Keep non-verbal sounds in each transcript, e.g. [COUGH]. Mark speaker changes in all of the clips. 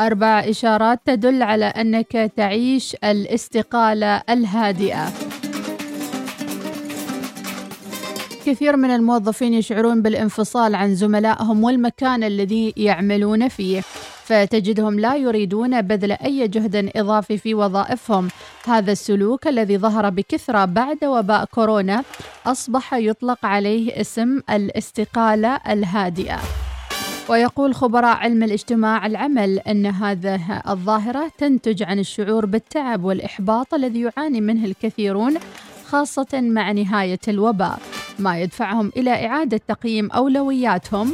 Speaker 1: أربع إشارات تدل على أنك تعيش الاستقالة الهادئة. كثير من الموظفين يشعرون بالانفصال عن زملائهم والمكان الذي يعملون فيه فتجدهم لا يريدون بذل أي جهد إضافي في وظائفهم. هذا السلوك الذي ظهر بكثرة بعد وباء كورونا أصبح يطلق عليه اسم الاستقالة الهادئة. ويقول خبراء علم الاجتماع العمل أن هذه الظاهرة تنتج عن الشعور بالتعب والإحباط الذي يعاني منه الكثيرون خاصة مع نهاية الوباء. ما يدفعهم إلى إعادة تقييم أولوياتهم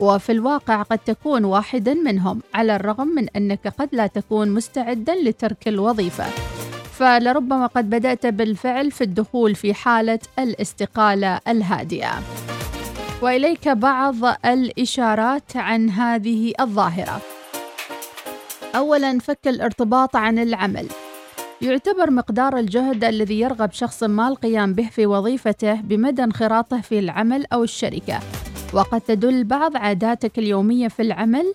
Speaker 1: وفي الواقع قد تكون واحدا منهم على الرغم من أنك قد لا تكون مستعدا لترك الوظيفة. فلربما قد بدأت بالفعل في الدخول في حالة الاستقالة الهادئة. واليك بعض الإشارات عن هذه الظاهرة. اولا فك الارتباط عن العمل. يعتبر مقدار الجهد الذي يرغب شخص ما القيام به في وظيفته بمدى انخراطه في العمل أو الشركة. وقد تدل بعض عاداتك اليومية في العمل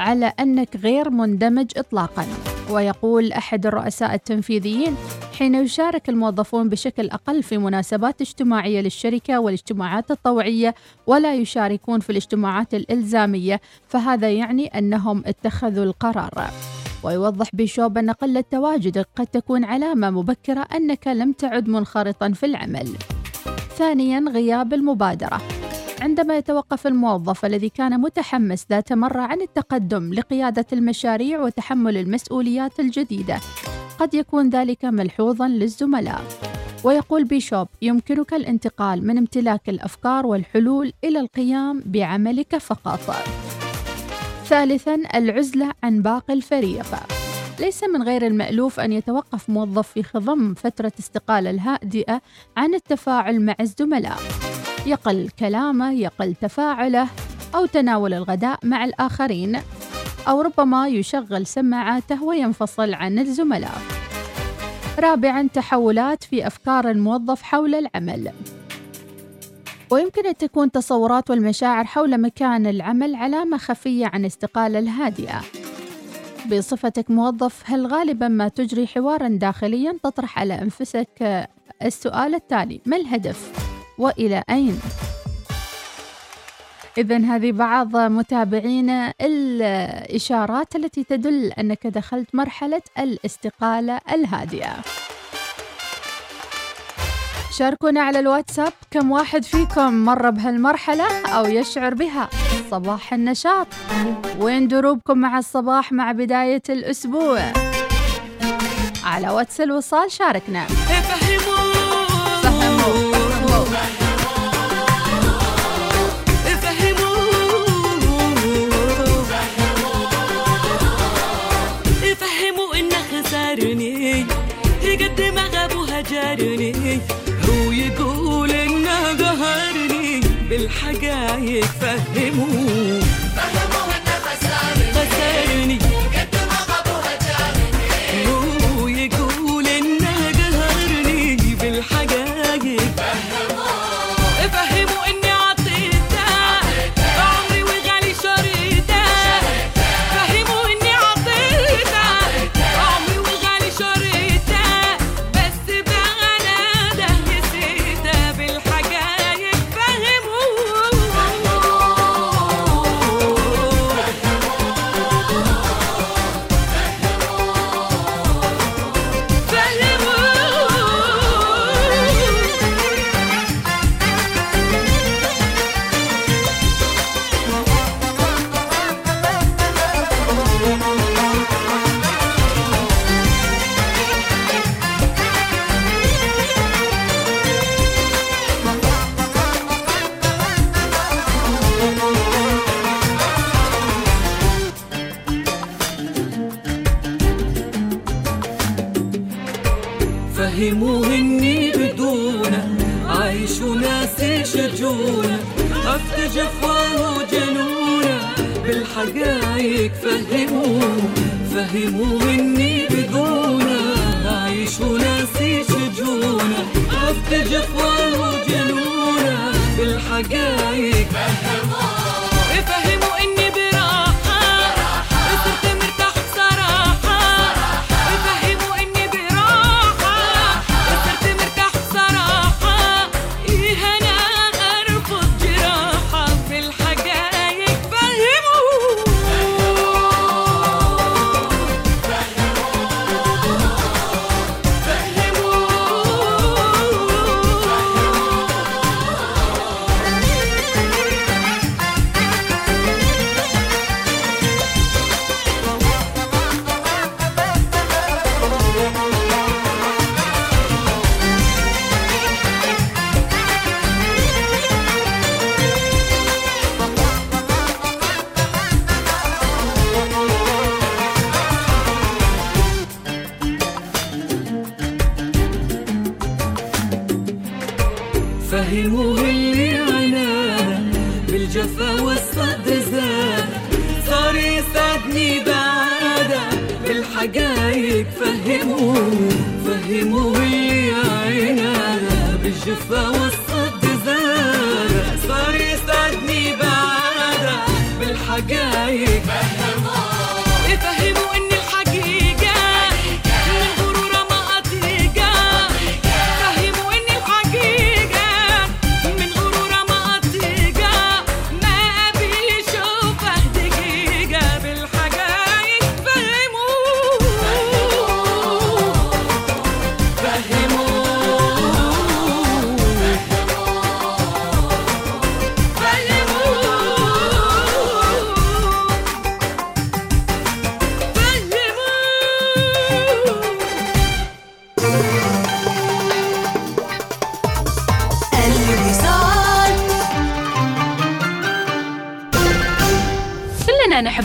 Speaker 1: على أنك غير مندمج اطلاقا. ويقول أحد الرؤساء التنفيذيين حين يشارك الموظفون بشكل أقل في مناسبات اجتماعية للشركة والاجتماعات الطوعية ولا يشاركون في الاجتماعات الإلزامية فهذا يعني أنهم اتخذوا القرار. ويوضح بيشوب أن قلة تواجدك قد تكون علامة مبكرة أنك لم تعد منخرطا في العمل. ثانيا غياب المبادرة. عندما يتوقف الموظف الذي كان متحمس ذات مرة عن التقدم لقيادة المشاريع وتحمل المسؤوليات الجديدة قد يكون ذلك ملحوظا للزملاء. ويقول بيشوب يمكنك الانتقال من امتلاك الأفكار والحلول إلى القيام بعملك فقط. ثالثا العزلة عن باقي الفريق. ليس من غير المألوف أن يتوقف موظف في خضم فترة استقالة الهادئة عن التفاعل مع الزملاء. يقل كلامه يقل تفاعله أو تناول الغداء مع الآخرين أو ربما يشغل سماعاته وينفصل عن الزملاء. رابعاً تحولات في أفكار الموظف حول العمل. ويمكن أن تكون تصورات والمشاعر حول مكان العمل علامة خفية عن استقالة الهادئة. بصفتك موظف هل غالبا ما تجري حوارا داخليا تطرح على أنفسك السؤال التالي ما الهدف وإلى أين؟ إذا هذه بعض متابعينا الإشارات التي تدل أنك دخلت مرحلة الاستقالة الهادئة. شاركونا على الواتساب كم واحد فيكم مر بهالمرحلة أو يشعر بها صباح النشاط وين دروبكم مع الصباح مع بداية الأسبوع على واتس الوصال شاركنا
Speaker 2: وهجرني هو يقول إنه قهرني بالحقايق فهموه.
Speaker 3: فهموا مني بدونه عايش وناسي شجونه عفت جفوان وجنونه بالحقايق فهموا
Speaker 2: فهموه اللي عنانا بالجفا والصد زاد. صار يسعدني بعادة بالحقايق فهموه فهموه اللي عنانا بالجفا والصد زاد. صار يسعدني بعادة بالحقايق يفهموا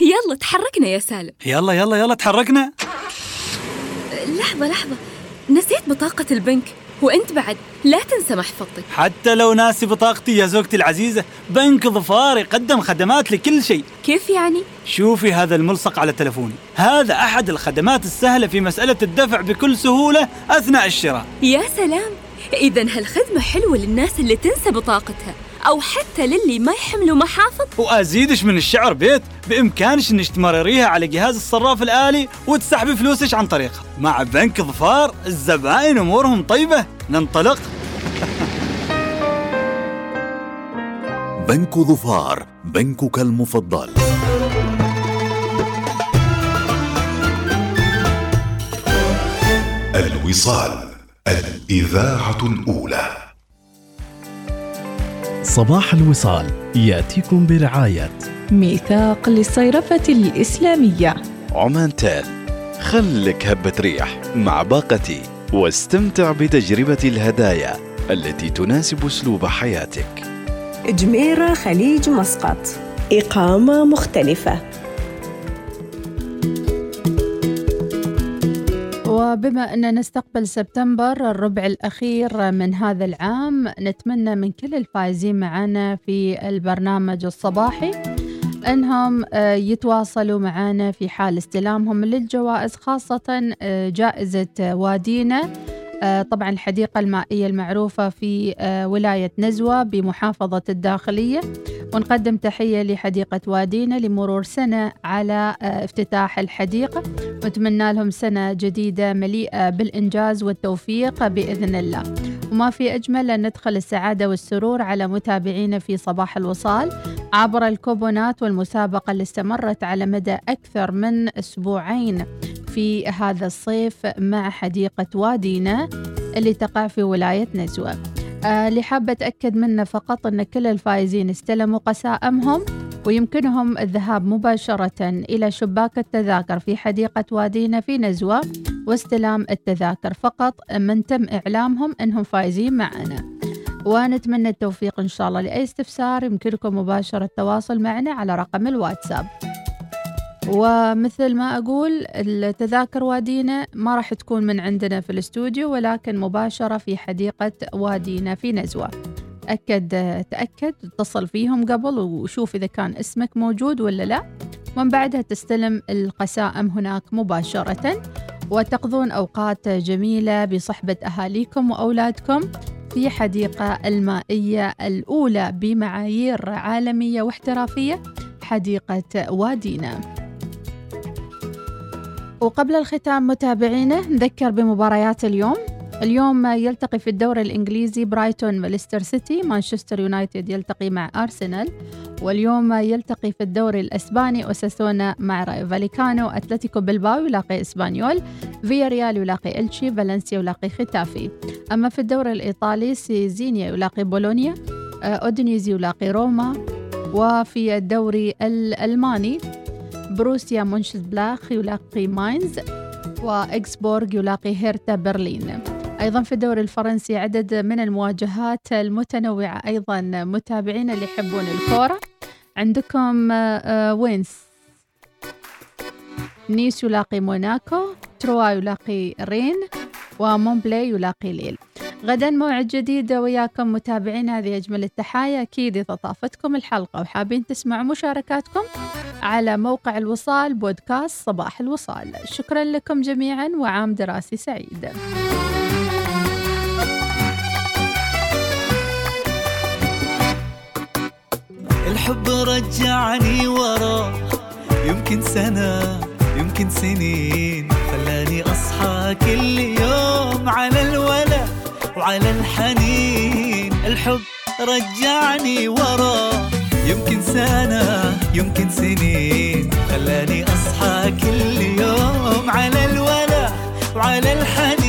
Speaker 4: يلا تحركنا يا سالم.
Speaker 5: يلا يلا يلا تحركنا.
Speaker 4: لحظة لحظة. نسيت بطاقة البنك وأنت بعد لا تنسى محفظتك.
Speaker 5: حتى لو ناسي بطاقتي يا زوجتي العزيزة بنك ظفار يقدم خدمات لكل شيء.
Speaker 4: كيف يعني؟
Speaker 5: شوفي هذا الملصق على تلفوني. هذا أحد الخدمات السهلة في مسألة الدفع بكل سهولة أثناء الشراء.
Speaker 4: يا سلام. إذا هالخدمة حلوة للناس اللي تنسى بطاقتها. أو حتى للي ما يحملوا محافظ.
Speaker 5: وأزيدش من الشعر بيت بإمكانش إنك تمرريها على جهاز الصراف الآلي وتسحبي فلوسك عن طريقه مع بنك ظفار الزبائن أمورهم طيبة. ننطلق. [LAUGHS]
Speaker 6: بنك ظفار بنكك المفضل.
Speaker 7: الوصال الإذاعة الأولى.
Speaker 8: صباح الوصال يأتيكم برعاية.
Speaker 9: ميثاق للصيرفة الإسلامية.
Speaker 10: عمان تال خلك هبة ريح مع باقتي واستمتع بتجربة الهدايا التي تناسب أسلوب حياتك.
Speaker 11: جميرة خليج مسقط. إقامة مختلفة.
Speaker 1: وبما أن نستقبل سبتمبر الربع الأخير من هذا العام نتمنى من كل الفائزين معنا في البرنامج الصباحي أنهم آه، يتواصلوا معنا في حال استلامهم للجوائز خاصة آه، جائزة وادينا آه، طبعا الحديقة المائية المعروفة في ولاية نزوة بمحافظة الداخلية. ونقدم تحية لحديقة وادينا لمرور سنة على افتتاح الحديقة. نتمنى لهم سنة جديدة مليئة بالإنجاز والتوفيق بإذن الله. وما في أجمل أن ندخل السعادة والسرور على متابعينا في صباح الوصال عبر الكوبونات والمسابقة اللي استمرت على مدى أكثر من أسبوعين في هذا الصيف مع حديقة وادينا اللي تقع في ولاية نزوة. آه، اللي حابة أتأكد منه فقط أن كل الفائزين استلموا قسائمهم ويمكنهم الذهاب مباشرة إلى شباك التذاكر في حديقة وادينا في نزوة واستلام التذاكر فقط. من تم إعلامهم أنهم فائزين معنا. ونتمنى التوفيق إن شاء الله لأي استفسار. يمكنكم مباشرة التواصل معنا على رقم الواتساب. ومثل ما أقول التذاكر وادينا ما راح تكون من عندنا في الاستوديو ولكن مباشرة في حديقة وادينا في نزوة. أكد تأكد اتصل فيهم قبل وشوف إذا كان اسمك موجود ولا لا. ومن بعدها تستلم القسائم هناك مباشرة. وتقضون أوقات جميلة بصحبة أهاليكم وأولادكم في حديقة المائية الأولى بمعايير عالمية واحترافية حديقة وادينا. وقبل الختام متابعينا نذكر بمباريات اليوم. اليوم يلتقي في الدوري الإنجليزي برايتون وليستر سيتي مانشستر يونايتد يلتقي مع أرسنال واليوم يلتقي في الدوري الأسباني أوساسونا مع رايو فاليكانو أتلتيكو بلباو يلاقي إسبانيول فيا ريال يلاقي إلشي فالنسيا يلاقي ختافي. أما في الدوري الإيطالي سيزينيا يلاقي بولونيا آه، أودينيزي يلاقي روما وفي الدوري الألماني بروسيا مونشنغلادباخ يلاقي ماينز وإكسبورغ يلاقي هيرتا برلين. أيضا في الدوري الفرنسي عدد من المواجهات المتنوعة أيضا متابعين اللي يحبون الكورة. عندكم آه، آه، وينس نيس يلاقي موناكو تروا يلاقي رين ومونبلي يلاقي ليل. غدا موعد جديد وياكم متابعين هذه أجمل التحايا. أكيد إذا طافتكم الحلقة وحابين تسمعوا مشاركاتكم على موقع الوصال بودكاست صباح الوصال. شكرا لكم جميعا وعام دراسي سعيد.
Speaker 12: الحب رجعني ورا. يمكن سنة يمكن سنين خلاني أصحى كل يوم على الولا وعلى الحنين. الحب رجعني ورا. يمكن سنة يمكن سنين خلاني أصحى كل يوم على الولا وعلى الحنين.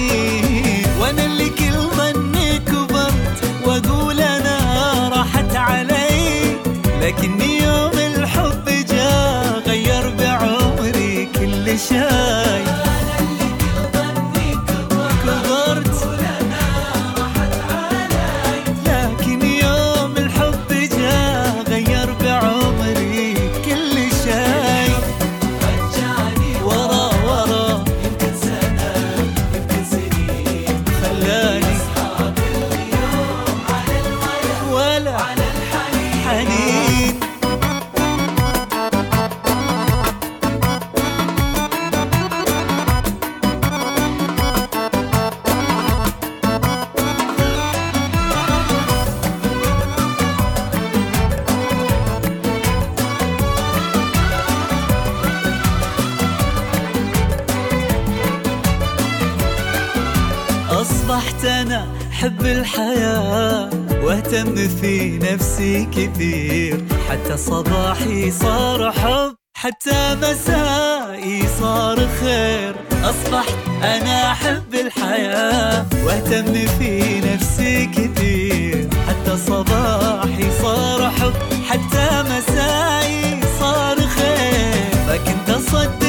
Speaker 12: أصبحت أنا حب الحياة وأهتم في نفسي كثير. حتى صباحي صار حب حتى مسائي صار خير. أصبحت أنا أحب الحياة وأهتم في نفسي كثير. حتى صباحي صار حب حتى مسائي صار خير. فكنت أصدق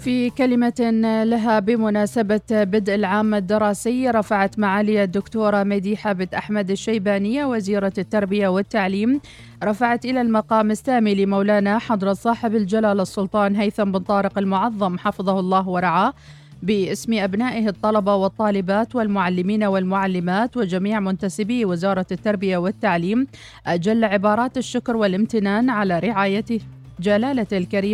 Speaker 1: في كلمة لها بمناسبة بدء العام الدراسي رفعت معالي الدكتورة مديحة بنت أحمد الشيبانية وزيرة التربية والتعليم رفعت إلى المقام السامي لمولانا حضرة صاحب الجلالة السلطان هيثم بن طارق المعظم حفظه الله ورعاه باسم أبنائه الطلبة والطالبات والمعلمين والمعلمات وجميع منتسبي وزارة التربية والتعليم أجل عبارات الشكر والامتنان على رعايته. جلالة الكريمة